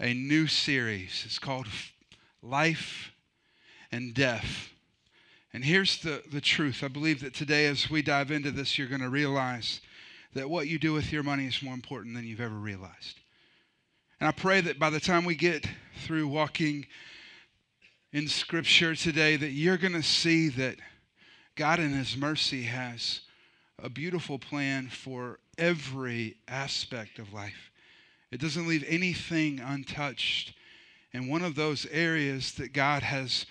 a new series. It's called Life and Death. And here's the, the truth. I believe that today, as we dive into this, you're going to realize that what you do with your money is more important than you've ever realized. And I pray that by the time we get through walking in Scripture today, that you're going to see that God in His mercy has a beautiful plan for every aspect of life. It doesn't leave anything untouched. And one of those areas that God has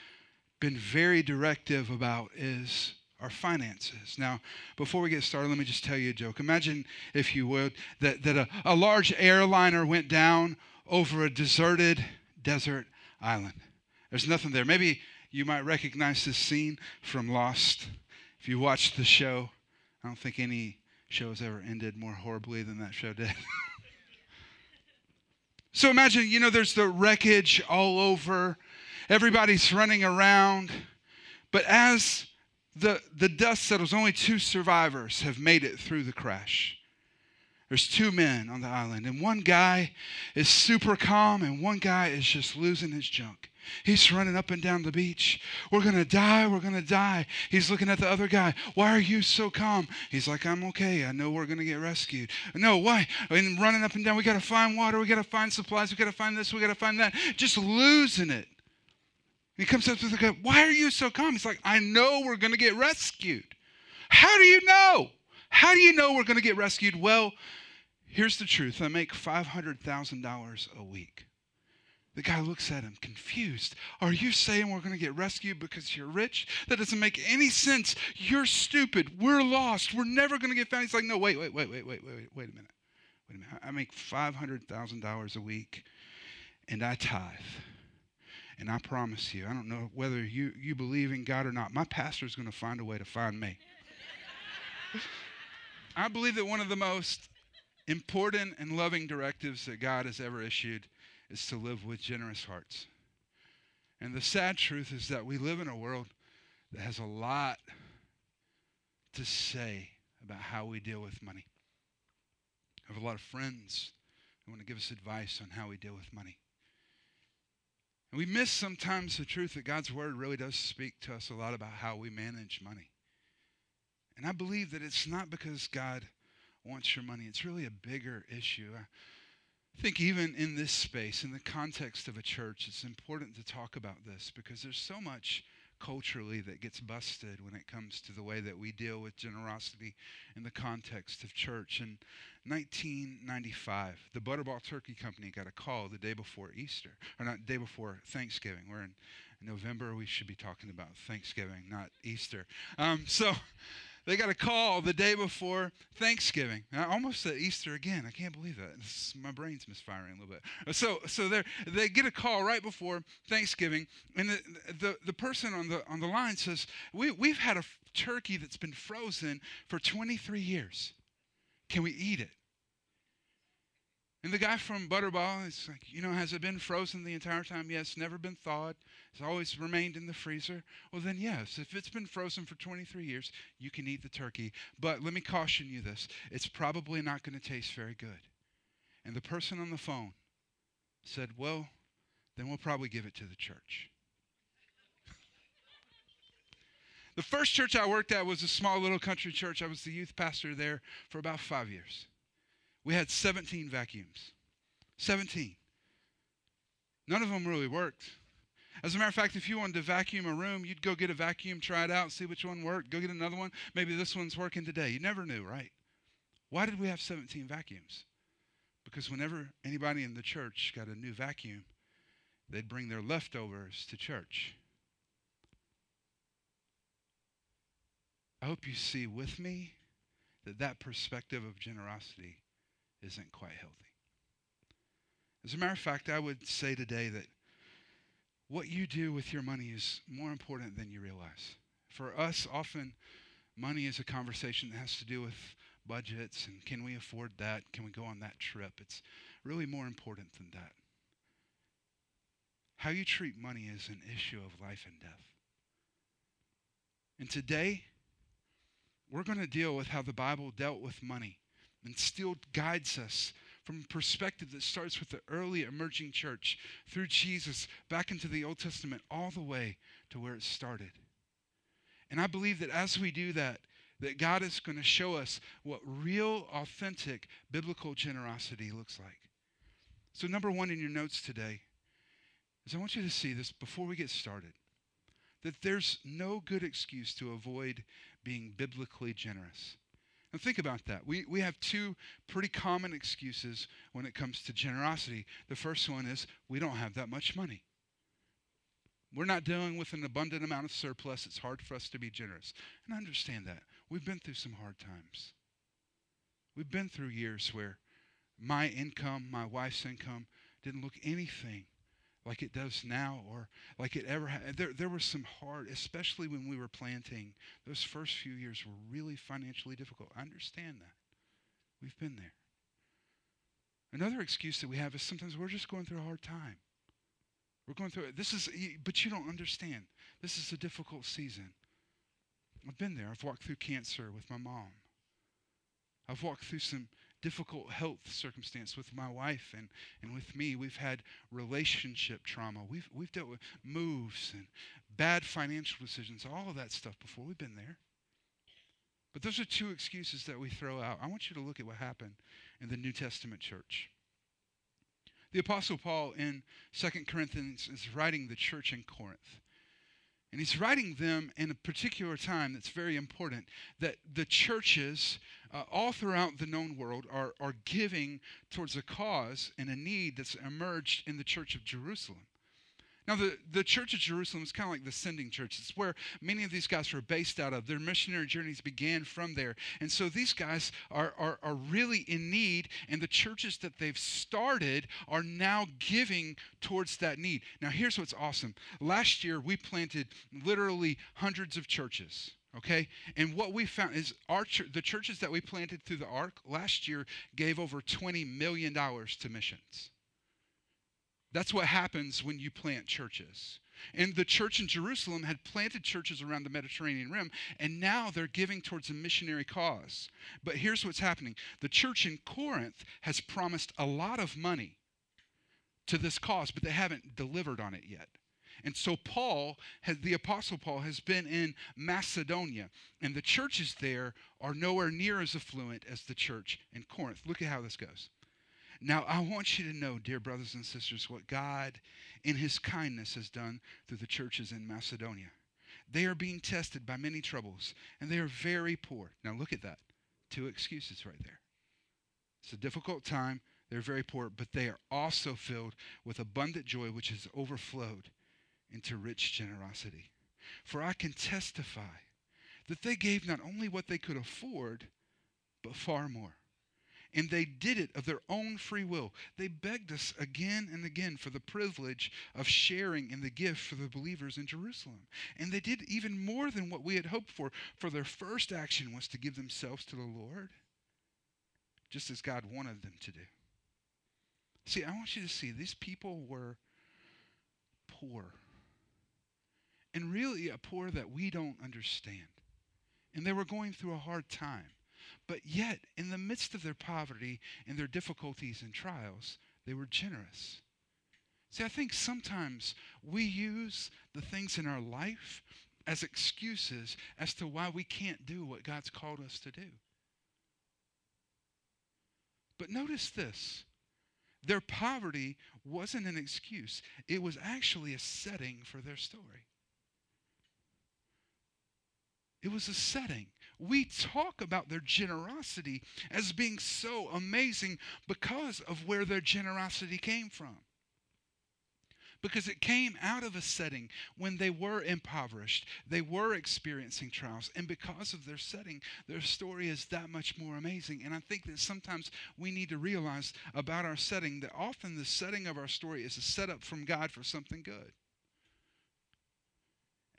been very directive about is our finances. Now, before we get started, let me just tell you a joke. Imagine, if you would, that, that a, a large airliner went down over a deserted desert island. There's nothing there. Maybe you might recognize this scene from Lost. If you watched the show, I don't think any show has ever ended more horribly than that show did. so imagine, you know, there's the wreckage all over, everybody's running around. But as the, the dust settles, only two survivors have made it through the crash. There's two men on the island, and one guy is super calm, and one guy is just losing his junk. He's running up and down the beach. We're going to die. We're going to die. He's looking at the other guy. Why are you so calm? He's like, I'm okay. I know we're going to get rescued. No, why? And running up and down. We got to find water. We got to find supplies. We got to find this. We got to find that. Just losing it. He comes up to the guy. Why are you so calm? He's like, I know we're going to get rescued. How do you know? How do you know we're going to get rescued? Well, here's the truth I make $500,000 a week. The guy looks at him confused. Are you saying we're going to get rescued because you're rich? That doesn't make any sense. You're stupid. We're lost. We're never going to get found. He's like, no, wait, wait, wait, wait, wait, wait, wait a minute. Wait a minute. I make $500,000 a week and I tithe. And I promise you, I don't know whether you, you believe in God or not, my pastor is going to find a way to find me. I believe that one of the most important and loving directives that God has ever issued is to live with generous hearts. And the sad truth is that we live in a world that has a lot to say about how we deal with money. I have a lot of friends who want to give us advice on how we deal with money. And we miss sometimes the truth that God's Word really does speak to us a lot about how we manage money. And I believe that it's not because God wants your money, it's really a bigger issue. I think even in this space, in the context of a church, it's important to talk about this because there's so much culturally that gets busted when it comes to the way that we deal with generosity in the context of church. In 1995, the Butterball Turkey Company got a call the day before Easter, or not day before Thanksgiving. We're in November. We should be talking about Thanksgiving, not Easter. Um, so they got a call the day before Thanksgiving. I almost said Easter again. I can't believe that. My brain's misfiring a little bit. So, so they get a call right before Thanksgiving, and the, the, the person on the, on the line says, we, We've had a turkey that's been frozen for 23 years. Can we eat it? And the guy from Butterball is like, you know, has it been frozen the entire time? Yes, never been thawed. It's always remained in the freezer. Well, then, yes, if it's been frozen for 23 years, you can eat the turkey. But let me caution you this it's probably not going to taste very good. And the person on the phone said, well, then we'll probably give it to the church. the first church I worked at was a small little country church. I was the youth pastor there for about five years. We had 17 vacuums. 17. None of them really worked. As a matter of fact, if you wanted to vacuum a room, you'd go get a vacuum, try it out, see which one worked, go get another one. Maybe this one's working today. You never knew, right? Why did we have 17 vacuums? Because whenever anybody in the church got a new vacuum, they'd bring their leftovers to church. I hope you see with me that that perspective of generosity isn't quite healthy. As a matter of fact, I would say today that what you do with your money is more important than you realize. For us, often money is a conversation that has to do with budgets and can we afford that? Can we go on that trip? It's really more important than that. How you treat money is an issue of life and death. And today, we're going to deal with how the Bible dealt with money and still guides us from a perspective that starts with the early emerging church through Jesus back into the Old Testament all the way to where it started. And I believe that as we do that, that God is going to show us what real, authentic biblical generosity looks like. So, number one in your notes today is I want you to see this before we get started that there's no good excuse to avoid being biblically generous. And think about that. We, we have two pretty common excuses when it comes to generosity. The first one is we don't have that much money. We're not dealing with an abundant amount of surplus. It's hard for us to be generous. And I understand that. We've been through some hard times. We've been through years where my income, my wife's income, didn't look anything like it does now or like it ever had. There, there was some hard, especially when we were planting. Those first few years were really financially difficult. I understand that. We've been there. Another excuse that we have is sometimes we're just going through a hard time. We're going through it. This is, but you don't understand. This is a difficult season. I've been there. I've walked through cancer with my mom. I've walked through some difficult health circumstance with my wife and, and with me. We've had relationship trauma. We've, we've dealt with moves and bad financial decisions, all of that stuff before. We've been there. But those are two excuses that we throw out. I want you to look at what happened in the New Testament church. The Apostle Paul in 2 Corinthians is writing the church in Corinth. And he's writing them in a particular time that's very important that the churches uh, all throughout the known world are, are giving towards a cause and a need that's emerged in the church of Jerusalem. Now, the, the Church of Jerusalem is kind of like the sending church. It's where many of these guys were based out of. Their missionary journeys began from there. And so these guys are, are, are really in need, and the churches that they've started are now giving towards that need. Now, here's what's awesome. Last year, we planted literally hundreds of churches okay and what we found is our ch- the churches that we planted through the ARC last year gave over 20 million dollars to missions that's what happens when you plant churches. And the church in Jerusalem had planted churches around the Mediterranean rim, and now they're giving towards a missionary cause. But here's what's happening the church in Corinth has promised a lot of money to this cause, but they haven't delivered on it yet. And so Paul, has, the apostle Paul, has been in Macedonia, and the churches there are nowhere near as affluent as the church in Corinth. Look at how this goes. Now, I want you to know, dear brothers and sisters, what God in his kindness has done through the churches in Macedonia. They are being tested by many troubles, and they are very poor. Now, look at that. Two excuses right there. It's a difficult time. They're very poor, but they are also filled with abundant joy, which has overflowed into rich generosity. For I can testify that they gave not only what they could afford, but far more and they did it of their own free will. They begged us again and again for the privilege of sharing in the gift for the believers in Jerusalem. And they did even more than what we had hoped for, for their first action was to give themselves to the Lord, just as God wanted them to do. See, I want you to see these people were poor. And really a poor that we don't understand. And they were going through a hard time. But yet, in the midst of their poverty and their difficulties and trials, they were generous. See, I think sometimes we use the things in our life as excuses as to why we can't do what God's called us to do. But notice this their poverty wasn't an excuse, it was actually a setting for their story. It was a setting. We talk about their generosity as being so amazing because of where their generosity came from. because it came out of a setting when they were impoverished. They were experiencing trials. And because of their setting, their story is that much more amazing. And I think that sometimes we need to realize about our setting that often the setting of our story is a setup from God for something good.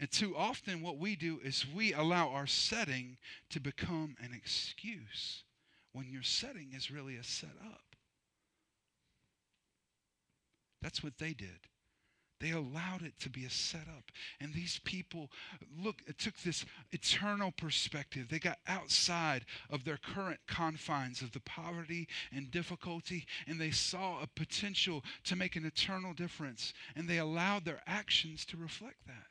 And too often, what we do is we allow our setting to become an excuse when your setting is really a setup. That's what they did. They allowed it to be a setup. And these people, look, it took this eternal perspective. They got outside of their current confines of the poverty and difficulty, and they saw a potential to make an eternal difference. And they allowed their actions to reflect that.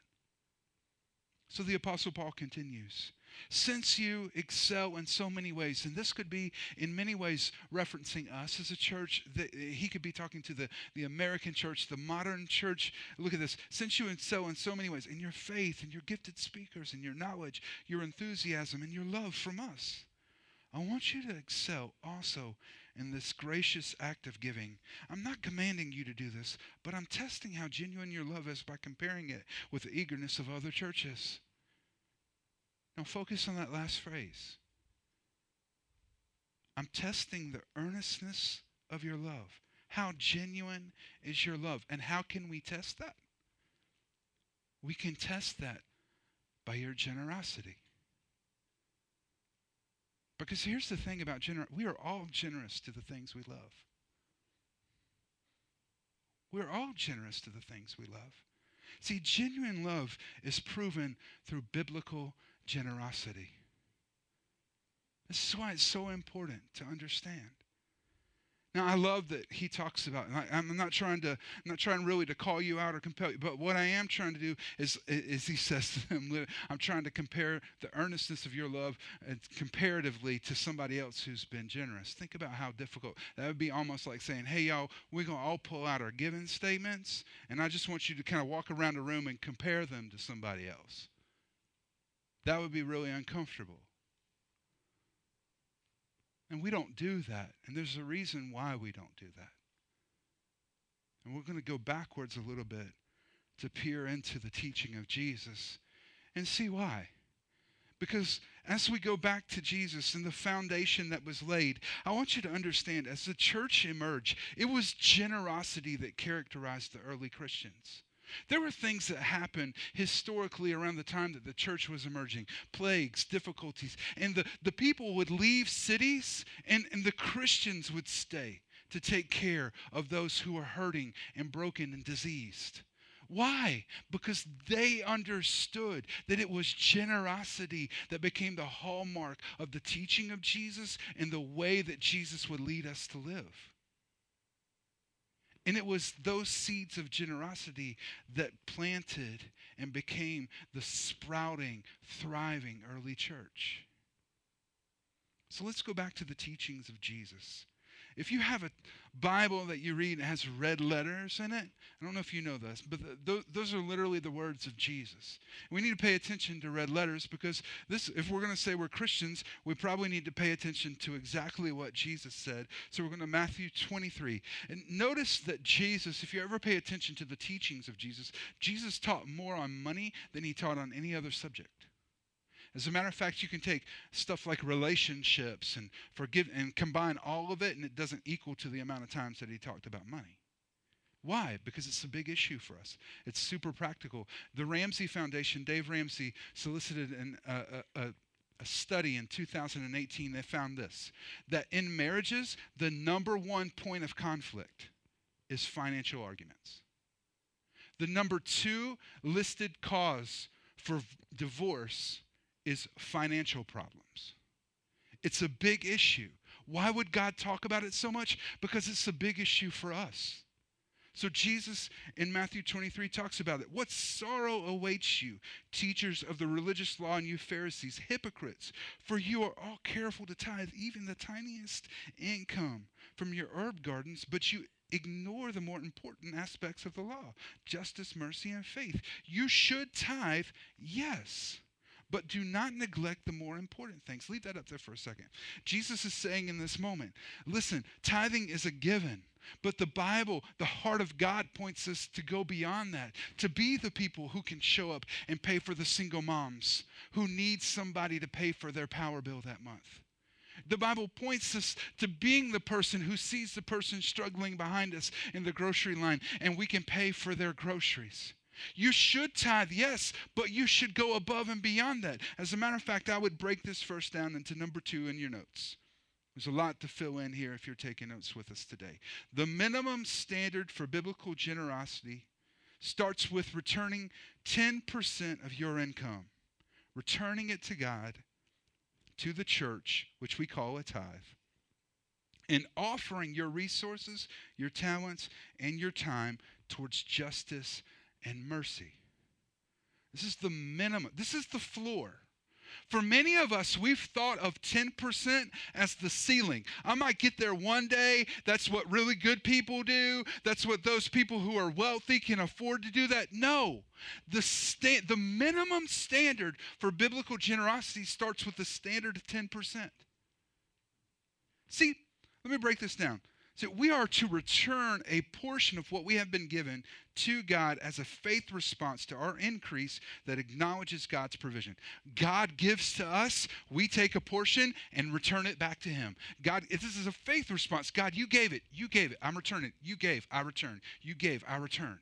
So the Apostle Paul continues. Since you excel in so many ways, and this could be in many ways referencing us as a church, that he could be talking to the, the American church, the modern church. Look at this. Since you excel in so many ways, in your faith, in your gifted speakers, in your knowledge, your enthusiasm, and your love from us, I want you to excel also in this gracious act of giving. I'm not commanding you to do this, but I'm testing how genuine your love is by comparing it with the eagerness of other churches. Now, focus on that last phrase. I'm testing the earnestness of your love. How genuine is your love? And how can we test that? We can test that by your generosity. Because here's the thing about generosity we are all generous to the things we love. We're all generous to the things we love. See, genuine love is proven through biblical generosity. This is why it's so important to understand. Now I love that he talks about. I, am not trying to, I'm not trying really to call you out or compel you, but what I am trying to do is, is he says to them, I'm trying to compare the earnestness of your love uh, comparatively to somebody else who's been generous. Think about how difficult that would be. Almost like saying, "Hey, y'all, we're gonna all pull out our giving statements, and I just want you to kind of walk around the room and compare them to somebody else." That would be really uncomfortable. And we don't do that. And there's a reason why we don't do that. And we're going to go backwards a little bit to peer into the teaching of Jesus and see why. Because as we go back to Jesus and the foundation that was laid, I want you to understand as the church emerged, it was generosity that characterized the early Christians. There were things that happened historically around the time that the church was emerging plagues, difficulties. And the, the people would leave cities, and, and the Christians would stay to take care of those who were hurting and broken and diseased. Why? Because they understood that it was generosity that became the hallmark of the teaching of Jesus and the way that Jesus would lead us to live. And it was those seeds of generosity that planted and became the sprouting, thriving early church. So let's go back to the teachings of Jesus. If you have a Bible that you read has red letters in it, I don't know if you know this, but those are literally the words of Jesus. We need to pay attention to red letters because this, if we're going to say we're Christians, we probably need to pay attention to exactly what Jesus said. So we're going to Matthew 23. And notice that Jesus, if you ever pay attention to the teachings of Jesus, Jesus taught more on money than he taught on any other subject. As a matter of fact, you can take stuff like relationships and forgive and combine all of it, and it doesn't equal to the amount of times that he talked about money. Why? Because it's a big issue for us. It's super practical. The Ramsey Foundation, Dave Ramsey, solicited an, uh, a, a study in 2018. They found this that in marriages, the number one point of conflict is financial arguments. The number two listed cause for divorce is financial problems. It's a big issue. Why would God talk about it so much? Because it's a big issue for us. So Jesus in Matthew 23 talks about it. What sorrow awaits you, teachers of the religious law and you Pharisees, hypocrites, for you are all careful to tithe even the tiniest income from your herb gardens, but you ignore the more important aspects of the law justice, mercy, and faith. You should tithe, yes but do not neglect the more important things. Leave that up there for a second. Jesus is saying in this moment listen, tithing is a given. But the Bible, the heart of God, points us to go beyond that, to be the people who can show up and pay for the single moms who need somebody to pay for their power bill that month. The Bible points us to being the person who sees the person struggling behind us in the grocery line and we can pay for their groceries. You should tithe, yes, but you should go above and beyond that. As a matter of fact, I would break this first down into number two in your notes. There's a lot to fill in here if you're taking notes with us today. The minimum standard for biblical generosity starts with returning 10% of your income, returning it to God, to the church, which we call a tithe, and offering your resources, your talents, and your time towards justice and mercy. This is the minimum. This is the floor. For many of us, we've thought of 10% as the ceiling. I might get there one day. That's what really good people do. That's what those people who are wealthy can afford to do that. No. The, sta- the minimum standard for biblical generosity starts with the standard of 10%. See, let me break this down. So we are to return a portion of what we have been given to God as a faith response to our increase that acknowledges God's provision. God gives to us, we take a portion and return it back to Him. God, this is a faith response. God, you gave it, you gave it, I'm returning. You gave, I return. You gave, I return.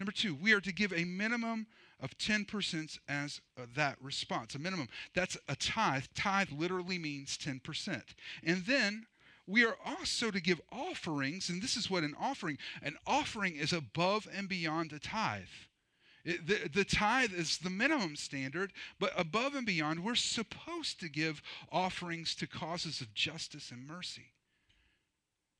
Number two, we are to give a minimum of 10% as that response, a minimum. That's a tithe. Tithe literally means 10%. And then we are also to give offerings, and this is what an offering an offering is above and beyond a tithe. It, the, the tithe is the minimum standard, but above and beyond, we're supposed to give offerings to causes of justice and mercy,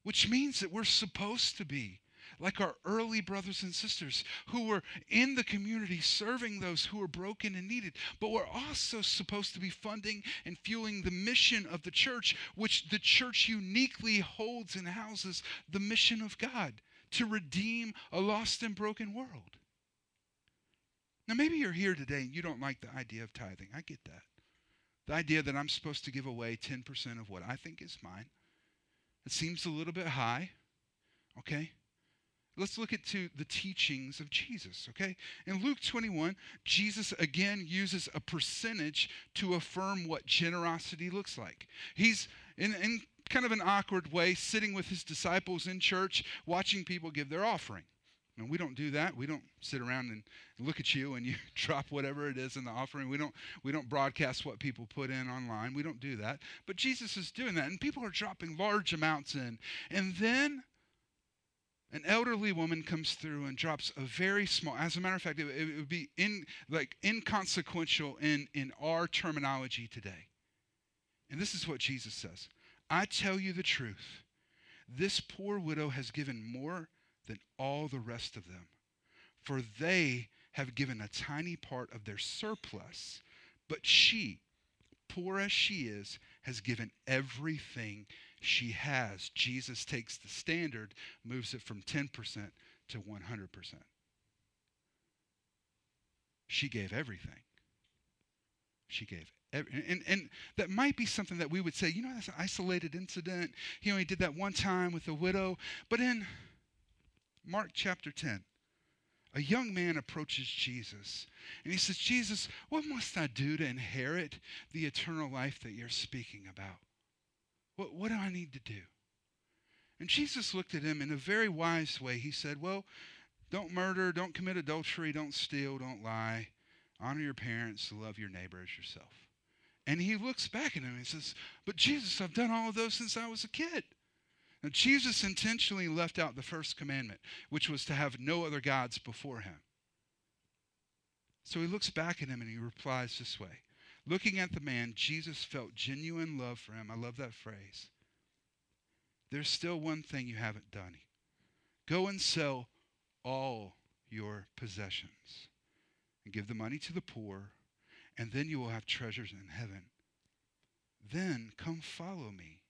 which means that we're supposed to be like our early brothers and sisters who were in the community serving those who were broken and needed. But we're also supposed to be funding and fueling the mission of the church, which the church uniquely holds and houses the mission of God to redeem a lost and broken world. Now, maybe you're here today and you don't like the idea of tithing. I get that. The idea that I'm supposed to give away 10% of what I think is mine. It seems a little bit high, okay? Let's look at to the teachings of Jesus, okay? In Luke 21, Jesus again uses a percentage to affirm what generosity looks like. He's in, in kind of an awkward way sitting with his disciples in church, watching people give their offering. And we don't do that. We don't sit around and look at you and you drop whatever it is in the offering. We don't we don't broadcast what people put in online. We don't do that. But Jesus is doing that and people are dropping large amounts in. And then an elderly woman comes through and drops a very small as a matter of fact it, it, would be in like inconsequential in in our terminology today. And this is what jesus says. I tell you the truth. This poor widow has given more than all the rest of them. For they have given a tiny part of their surplus but she poor as she is has given everything she has. Jesus takes the standard, moves it from 10% to 100%. She gave everything. She gave and, and that might be something that we would say, you know, that's an isolated incident. He only did that one time with a widow. But in Mark chapter 10, a young man approaches Jesus and he says, Jesus, what must I do to inherit the eternal life that you're speaking about? What, what do I need to do? And Jesus looked at him in a very wise way. He said, Well, don't murder, don't commit adultery, don't steal, don't lie. Honor your parents, love your neighbor as yourself. And he looks back at him and says, But Jesus, I've done all of those since I was a kid. Now, Jesus intentionally left out the first commandment, which was to have no other gods before him. So he looks back at him and he replies this way Looking at the man, Jesus felt genuine love for him. I love that phrase. There's still one thing you haven't done. Go and sell all your possessions and give the money to the poor, and then you will have treasures in heaven. Then come follow me.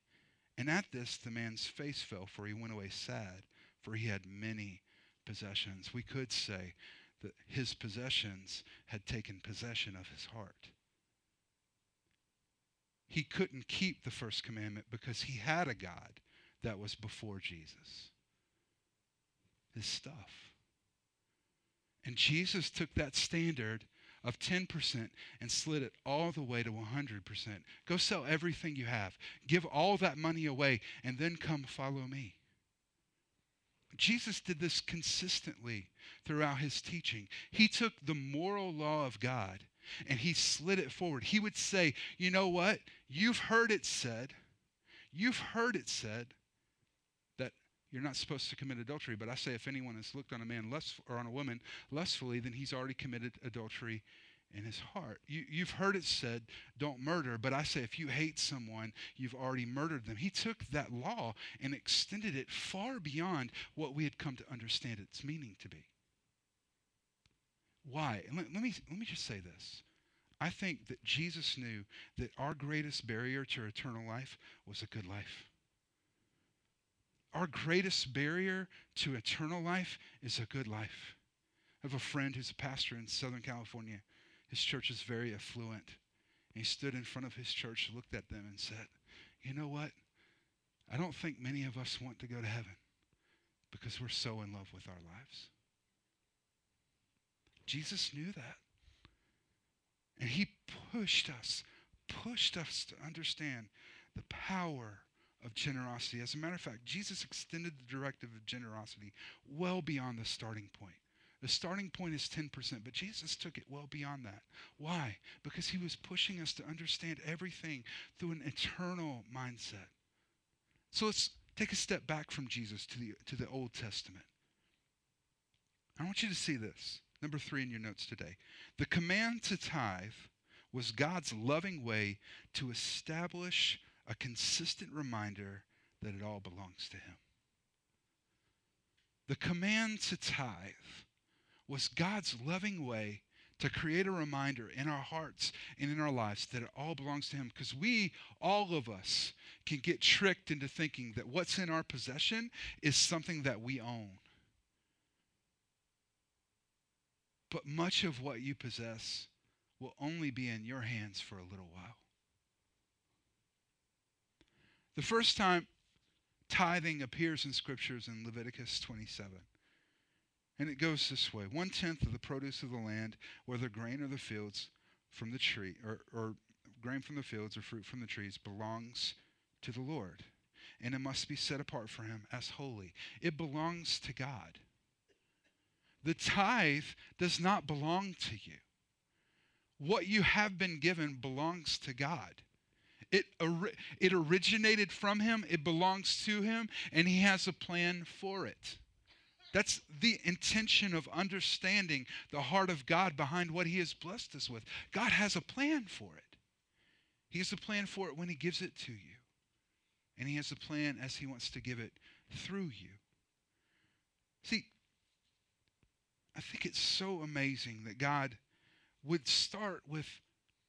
And at this, the man's face fell, for he went away sad, for he had many possessions. We could say that his possessions had taken possession of his heart. He couldn't keep the first commandment because he had a God that was before Jesus. His stuff. And Jesus took that standard of 10% and slid it all the way to 100%. Go sell everything you have, give all that money away, and then come follow me. Jesus did this consistently throughout his teaching. He took the moral law of God and he slid it forward. He would say, You know what? You've heard it said, you've heard it said that you're not supposed to commit adultery. But I say, if anyone has looked on a man lust, or on a woman lustfully, then he's already committed adultery in his heart. You, you've heard it said, don't murder, but I say if you hate someone, you've already murdered them. He took that law and extended it far beyond what we had come to understand its meaning to be. Why? Let, let, me, let me just say this. I think that Jesus knew that our greatest barrier to eternal life was a good life. Our greatest barrier to eternal life is a good life. I have a friend who's a pastor in Southern California. His church is very affluent. And he stood in front of his church, looked at them, and said, You know what? I don't think many of us want to go to heaven because we're so in love with our lives. Jesus knew that. And he pushed us, pushed us to understand the power of generosity. As a matter of fact, Jesus extended the directive of generosity well beyond the starting point. The starting point is 10%, but Jesus took it well beyond that. Why? Because he was pushing us to understand everything through an eternal mindset. So let's take a step back from Jesus to the, to the Old Testament. I want you to see this. Number three in your notes today. The command to tithe was God's loving way to establish a consistent reminder that it all belongs to Him. The command to tithe was God's loving way to create a reminder in our hearts and in our lives that it all belongs to Him. Because we, all of us, can get tricked into thinking that what's in our possession is something that we own. But much of what you possess will only be in your hands for a little while. The first time tithing appears in scriptures in Leviticus 27. And it goes this way one tenth of the produce of the land, whether grain or the fields from the tree, or, or grain from the fields or fruit from the trees, belongs to the Lord. And it must be set apart for him as holy. It belongs to God. The tithe does not belong to you. What you have been given belongs to God. It, it originated from Him, it belongs to Him, and He has a plan for it. That's the intention of understanding the heart of God behind what He has blessed us with. God has a plan for it. He has a plan for it when He gives it to you, and He has a plan as He wants to give it through you. See, I think it's so amazing that God would start with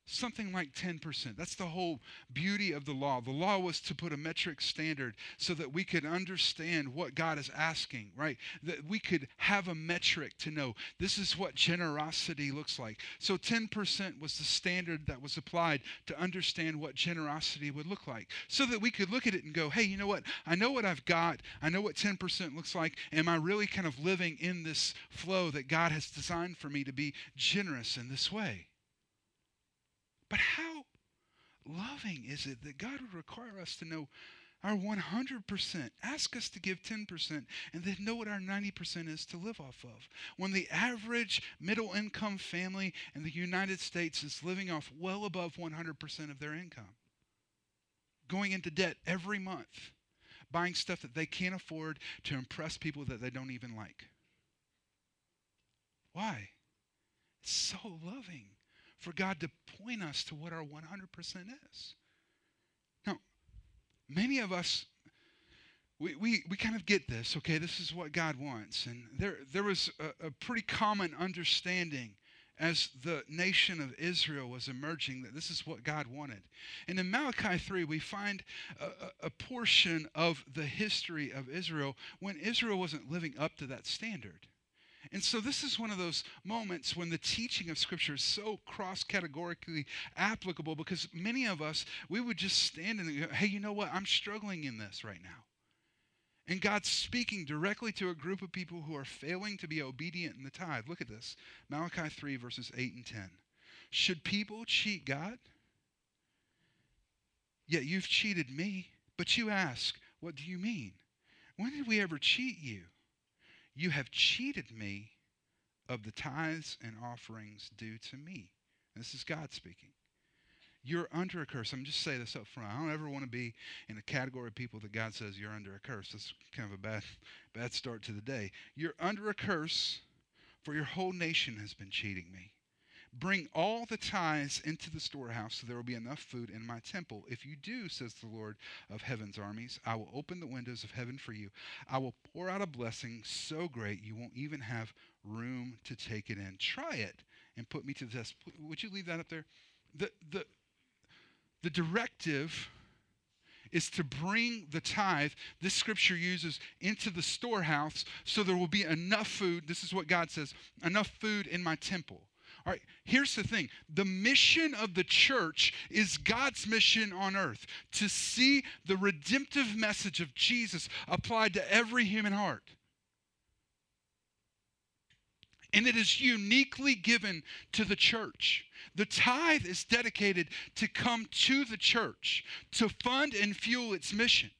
something like 10%. That's the whole beauty of the law. The law was to put a metric standard so that we could understand what God is asking, right? That we could have a metric to know this is what generosity looks like. So 10% was the standard that was applied to understand what generosity would look like. So that we could look at it and go, hey, you know what? I know what I've got. I know what 10% looks like. Am I really kind of living in this flow that God has designed for me to be generous in this way? But how loving is it that God would require us to know our 100%, ask us to give 10%, and then know what our 90% is to live off of. When the average middle income family in the United States is living off well above 100% of their income, going into debt every month, buying stuff that they can't afford to impress people that they don't even like. Why? It's so loving for God to point us to what our 100% is. Now, many of us, we, we, we kind of get this, okay? This is what God wants. And there, there was a, a pretty common understanding as the nation of Israel was emerging that this is what God wanted. And in Malachi 3, we find a, a, portion of the history of Israel when Israel wasn't living up to that standard. And so, this is one of those moments when the teaching of Scripture is so cross categorically applicable because many of us, we would just stand and go, hey, you know what? I'm struggling in this right now. And God's speaking directly to a group of people who are failing to be obedient in the tithe. Look at this Malachi 3, verses 8 and 10. Should people cheat God? Yet you've cheated me. But you ask, what do you mean? When did we ever cheat you? You have cheated me of the tithes and offerings due to me. This is God speaking. You're under a curse. I'm just saying this up front. I don't ever want to be in a category of people that God says you're under a curse. That's kind of a bad, bad start to the day. You're under a curse, for your whole nation has been cheating me. Bring all the tithes into the storehouse, so there will be enough food in my temple. If you do, says the Lord of heaven's armies, I will open the windows of heaven for you. I will pour out a blessing so great you won't even have room to take it in. Try it and put me to the test. Would you leave that up there? The, the, the directive is to bring the tithe, this scripture uses, into the storehouse so there will be enough food. This is what God says enough food in my temple. All right, here's the thing the mission of the church is God's mission on earth to see the redemptive message of Jesus applied to every human heart. And it is uniquely given to the church. The tithe is dedicated to come to the church to fund and fuel its mission.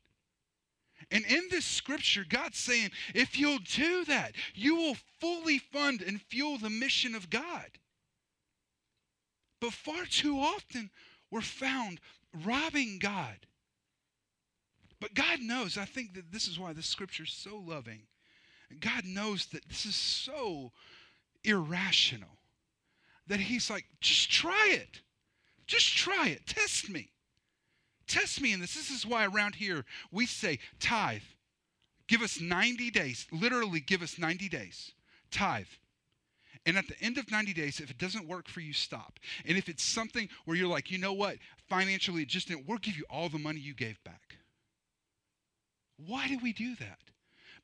And in this scripture, God's saying, if you'll do that, you will fully fund and fuel the mission of God. But far too often, we're found robbing God. But God knows, I think that this is why this scripture is so loving. God knows that this is so irrational that He's like, just try it. Just try it. Test me. Test me in this. This is why around here we say tithe. Give us 90 days. Literally, give us 90 days. Tithe. And at the end of 90 days, if it doesn't work for you, stop. And if it's something where you're like, you know what, financially it just didn't, we'll give you all the money you gave back. Why do we do that?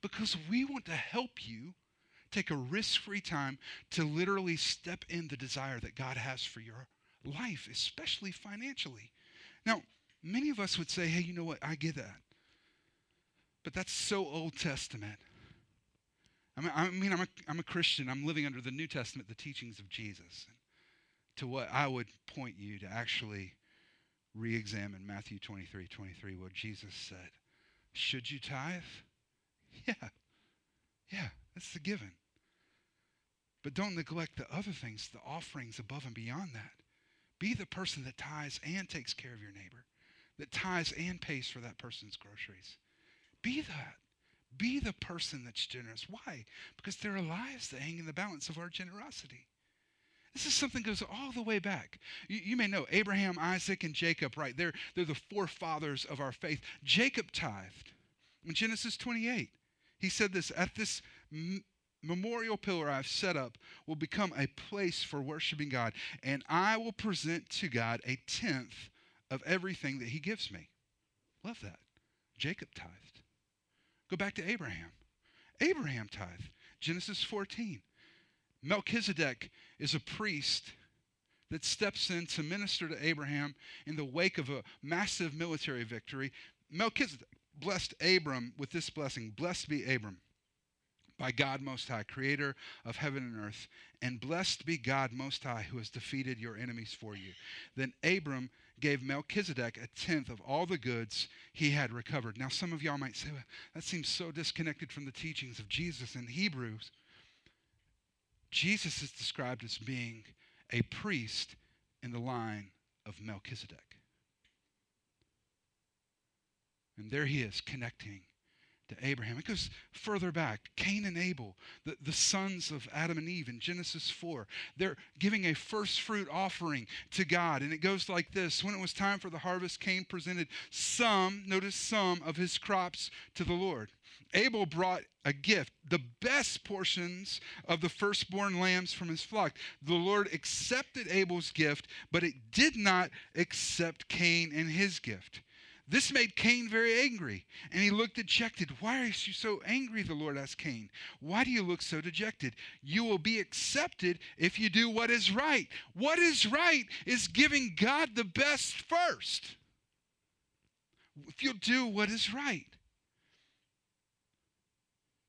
Because we want to help you take a risk free time to literally step in the desire that God has for your life, especially financially. Now, many of us would say, hey, you know what, I get that. But that's so Old Testament. I mean, I'm, a, I'm a Christian. I'm living under the New Testament, the teachings of Jesus. To what I would point you to actually re examine Matthew 23 23, what Jesus said. Should you tithe? Yeah. Yeah, that's the given. But don't neglect the other things, the offerings above and beyond that. Be the person that tithes and takes care of your neighbor, that tithes and pays for that person's groceries. Be that. Be the person that's generous. Why? Because there are lives that hang in the balance of our generosity. This is something that goes all the way back. You, you, may know Abraham, Isaac, and Jacob, right? They're, they're the forefathers of our faith. Jacob tithed. In Genesis 28, he said this At this memorial pillar I've set up will become a place for worshiping God, and I will present to God a tenth of everything that he gives me. Love that. Jacob tithed. Go back to Abraham. Abraham tithe. Genesis 14. Melchizedek is a priest that steps in to minister to Abraham in the wake of a massive military victory. Melchizedek blessed Abram with this blessing Blessed be Abram by God Most High, creator of heaven and earth, and blessed be God Most High, who has defeated your enemies for you. Then Abram gave Melchizedek a tenth of all the goods he had recovered. Now, some of y'all might say, well, that seems so disconnected from the teachings of Jesus in Hebrews. Jesus is described as being a priest in the line of Melchizedek. And there he is connecting to Abraham. It goes further back. Cain and Abel, the, the sons of Adam and Eve in Genesis 4, they're giving a first fruit offering to God. And it goes like this When it was time for the harvest, Cain presented some, notice some, of his crops to the Lord. Abel brought a gift, the best portions of the firstborn lambs from his flock. The Lord accepted Abel's gift, but it did not accept Cain and his gift. This made Cain very angry, and he looked dejected. Why are you so angry? The Lord asked Cain. Why do you look so dejected? You will be accepted if you do what is right. What is right is giving God the best first. If you'll do what is right.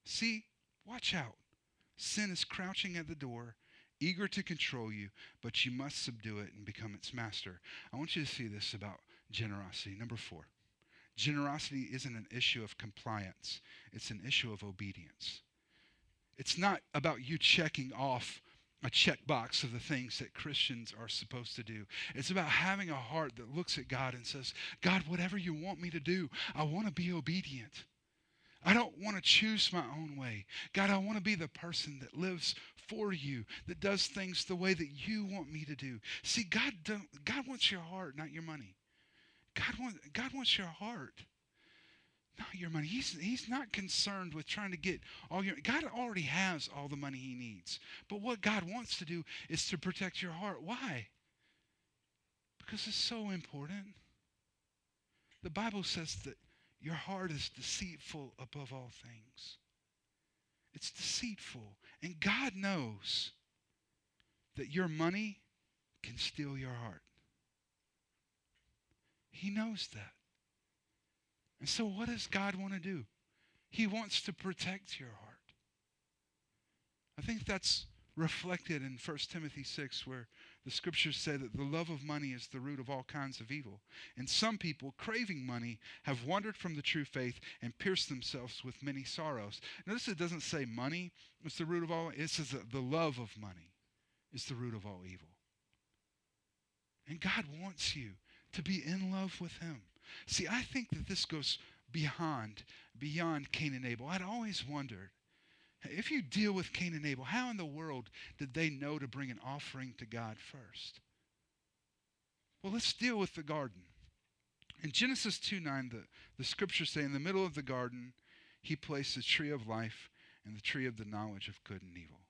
See, watch out. Sin is crouching at the door, eager to control you, but you must subdue it and become its master. I want you to see this about generosity. Number four, generosity isn't an issue of compliance, it's an issue of obedience. It's not about you checking off a checkbox of the things that Christians are supposed to do. It's about having a heart that looks at God and says, God, whatever you want me to do, I want to be obedient. I don't want to choose my own way. God, I want to be the person that lives for you, that does things the way that you want me to do. See, God, God wants your heart, not your money. God, want, God wants your heart, not your money. He's, he's not concerned with trying to get all your. God already has all the money he needs. But what God wants to do is to protect your heart. Why? Because it's so important. The Bible says that your heart is deceitful above all things. It's deceitful. And God knows that your money can steal your heart. He knows that. And so, what does God want to do? He wants to protect your heart. I think that's reflected in 1 Timothy 6, where the scriptures say that the love of money is the root of all kinds of evil. And some people, craving money, have wandered from the true faith and pierced themselves with many sorrows. Notice it doesn't say money is the root of all, it says that the love of money is the root of all evil. And God wants you to be in love with Him. See, I think that this goes beyond beyond Cain and Abel. I'd always wondered if you deal with Cain and Abel, how in the world did they know to bring an offering to God first? Well, let's deal with the garden. In Genesis 2 9, the, the scriptures say, In the middle of the garden, he placed the tree of life and the tree of the knowledge of good and evil.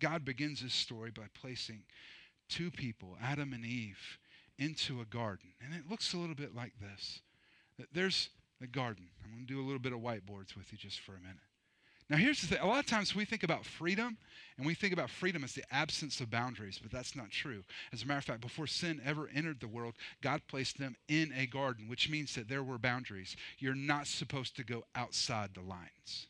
God begins his story by placing two people, Adam and Eve, into a garden. And it looks a little bit like this. There's the garden. I'm going to do a little bit of whiteboards with you just for a minute. Now, here's the thing a lot of times we think about freedom, and we think about freedom as the absence of boundaries, but that's not true. As a matter of fact, before sin ever entered the world, God placed them in a garden, which means that there were boundaries. You're not supposed to go outside the lines.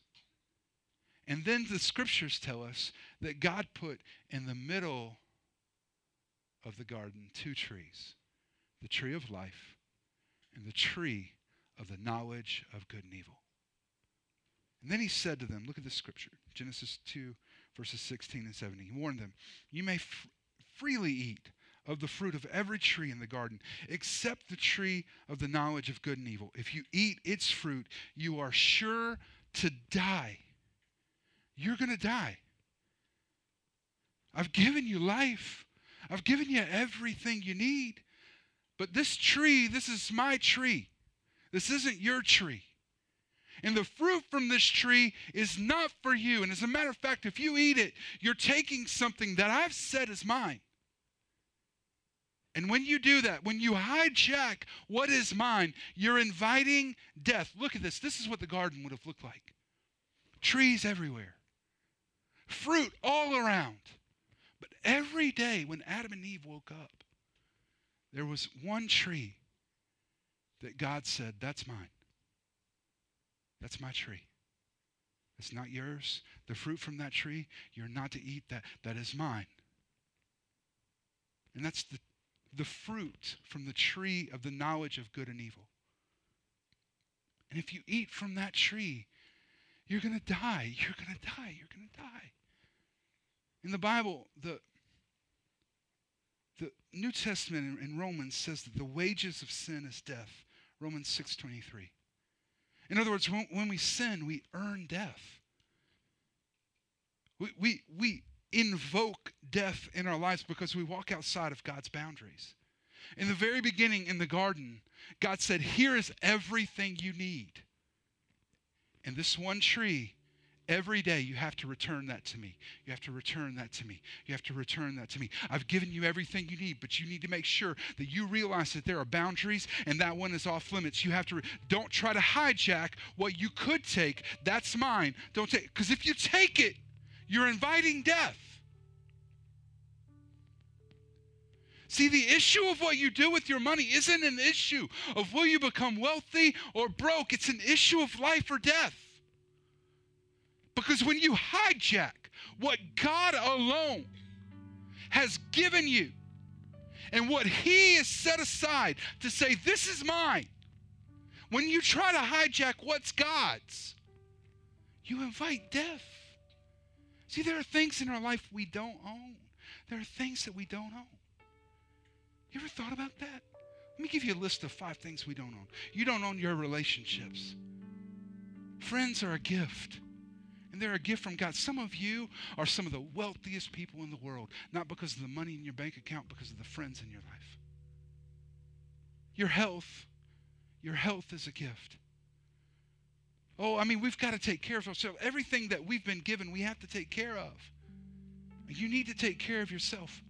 And then the scriptures tell us that God put in the middle of the garden two trees the tree of life and the tree of the knowledge of good and evil. And then he said to them, Look at this scripture, Genesis 2, verses 16 and 17. He warned them, You may f- freely eat of the fruit of every tree in the garden, except the tree of the knowledge of good and evil. If you eat its fruit, you are sure to die. You're going to die. I've given you life, I've given you everything you need. But this tree, this is my tree. This isn't your tree. And the fruit from this tree is not for you. And as a matter of fact, if you eat it, you're taking something that I've said is mine. And when you do that, when you hijack what is mine, you're inviting death. Look at this. This is what the garden would have looked like trees everywhere, fruit all around. But every day when Adam and Eve woke up, there was one tree that God said, That's mine. That's my tree. It's not yours. The fruit from that tree, you're not to eat that. That is mine. And that's the, the fruit from the tree of the knowledge of good and evil. And if you eat from that tree, you're going to die. You're going to die. You're going to die. In the Bible, the, the New Testament in, Romans says that the wages of sin is death. Romans 6.23. In other words, when, when we sin, we earn death. We, we, we invoke death in our lives because we walk outside of God's boundaries. In the very beginning in the garden, God said, Here is everything you need. And this one tree Every day you have to return that to me. You have to return that to me. You have to return that to me. I've given you everything you need, but you need to make sure that you realize that there are boundaries and that one is off limits. You have to re- don't try to hijack what you could take. That's mine. Don't take because if you take it, you're inviting death. See, the issue of what you do with your money isn't an issue of will you become wealthy or broke. It's an issue of life or death. Because when you hijack what God alone has given you and what He has set aside to say, This is mine, when you try to hijack what's God's, you invite death. See, there are things in our life we don't own, there are things that we don't own. You ever thought about that? Let me give you a list of five things we don't own. You don't own your relationships. Friends are a gift. And they're a gift from God. Some of you are some of the wealthiest people in the world, not because of the money in your bank account, because of the friends in your life. Your health, your health is a gift. Oh, I mean, we've got to take care of ourselves. Everything that we've been given, we have to take care of. You need to take care of yourself.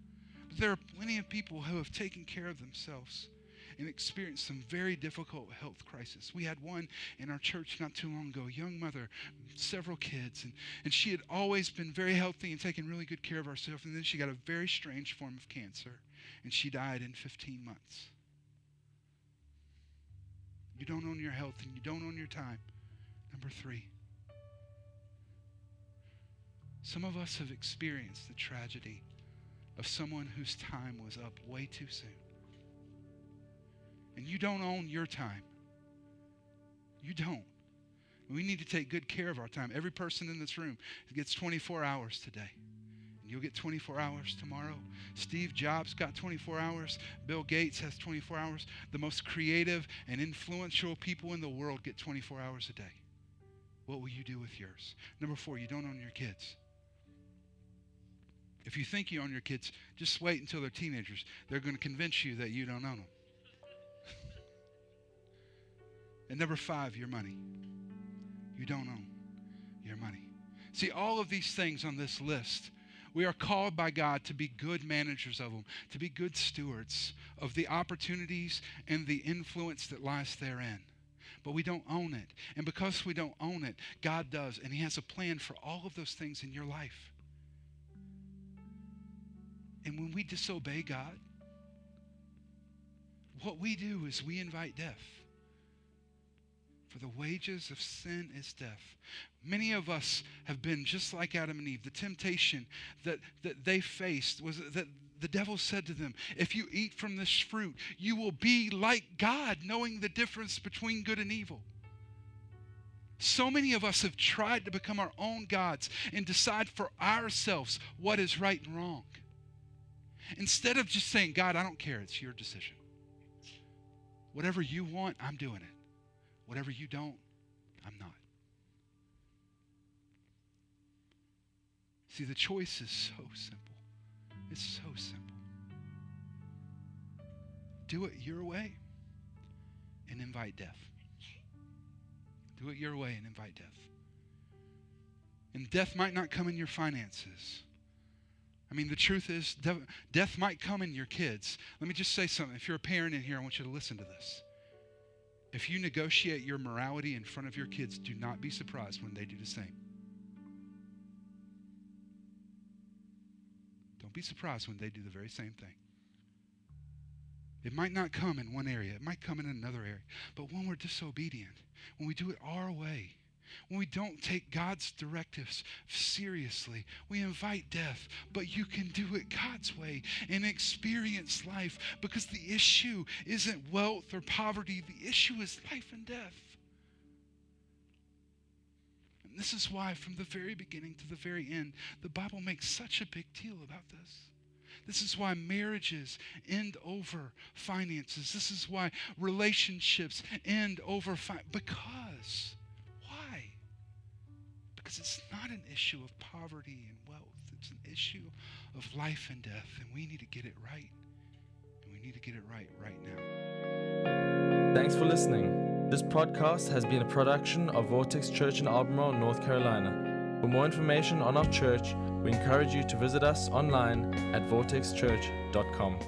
But there are plenty of people who have taken care of themselves and experienced some very difficult health crisis. We had one in our church not too long ago, a young mother, several kids, and, and she had always been very healthy and taken really good care of herself. And then she got a very strange form of cancer, and she died in 15 months. You don't own your health and you don't own your time. Number three. Some of us have experienced the tragedy of someone whose time was up way too soon. And you don't own your time. You don't. We need to take good care of our time. Every person in this room gets 24 hours today. And you'll get 24 hours tomorrow. Steve Jobs got 24 hours. Bill Gates has 24 hours. The most creative and influential people in the world get 24 hours a day. What will you do with yours? Number four, you don't own your kids. If you think you own your kids, just wait until they're teenagers. They're going to convince you that you don't own them. And number five, your money. You don't own your money. See, all of these things on this list, we are called by God to be good managers of them, to be good stewards of the opportunities and the influence that lies therein. But we don't own it. And because we don't own it, God does. And He has a plan for all of those things in your life. And when we disobey God, what we do is we invite death. For the wages of sin is death. Many of us have been just like Adam and Eve. The temptation that, that they faced was that the devil said to them, If you eat from this fruit, you will be like God, knowing the difference between good and evil. So many of us have tried to become our own gods and decide for ourselves what is right and wrong. Instead of just saying, God, I don't care, it's your decision. Whatever you want, I'm doing it. Whatever you don't, I'm not. See, the choice is so simple. It's so simple. Do it your way and invite death. Do it your way and invite death. And death might not come in your finances. I mean, the truth is, death might come in your kids. Let me just say something. If you're a parent in here, I want you to listen to this. If you negotiate your morality in front of your kids, do not be surprised when they do the same. Don't be surprised when they do the very same thing. It might not come in one area, it might come in another area. But when we're disobedient, when we do it our way, when we don't take God's directives seriously, we invite death, but you can do it God's way and experience life because the issue isn't wealth or poverty, the issue is life and death. And this is why, from the very beginning to the very end, the Bible makes such a big deal about this. This is why marriages end over finances. This is why relationships end over because because it's not an issue of poverty and wealth, it's an issue of life and death, and we need to get it right. And we need to get it right right now. Thanks for listening. This podcast has been a production of Vortex Church in Albemarle, North Carolina. For more information on our church, we encourage you to visit us online at vortexchurch.com.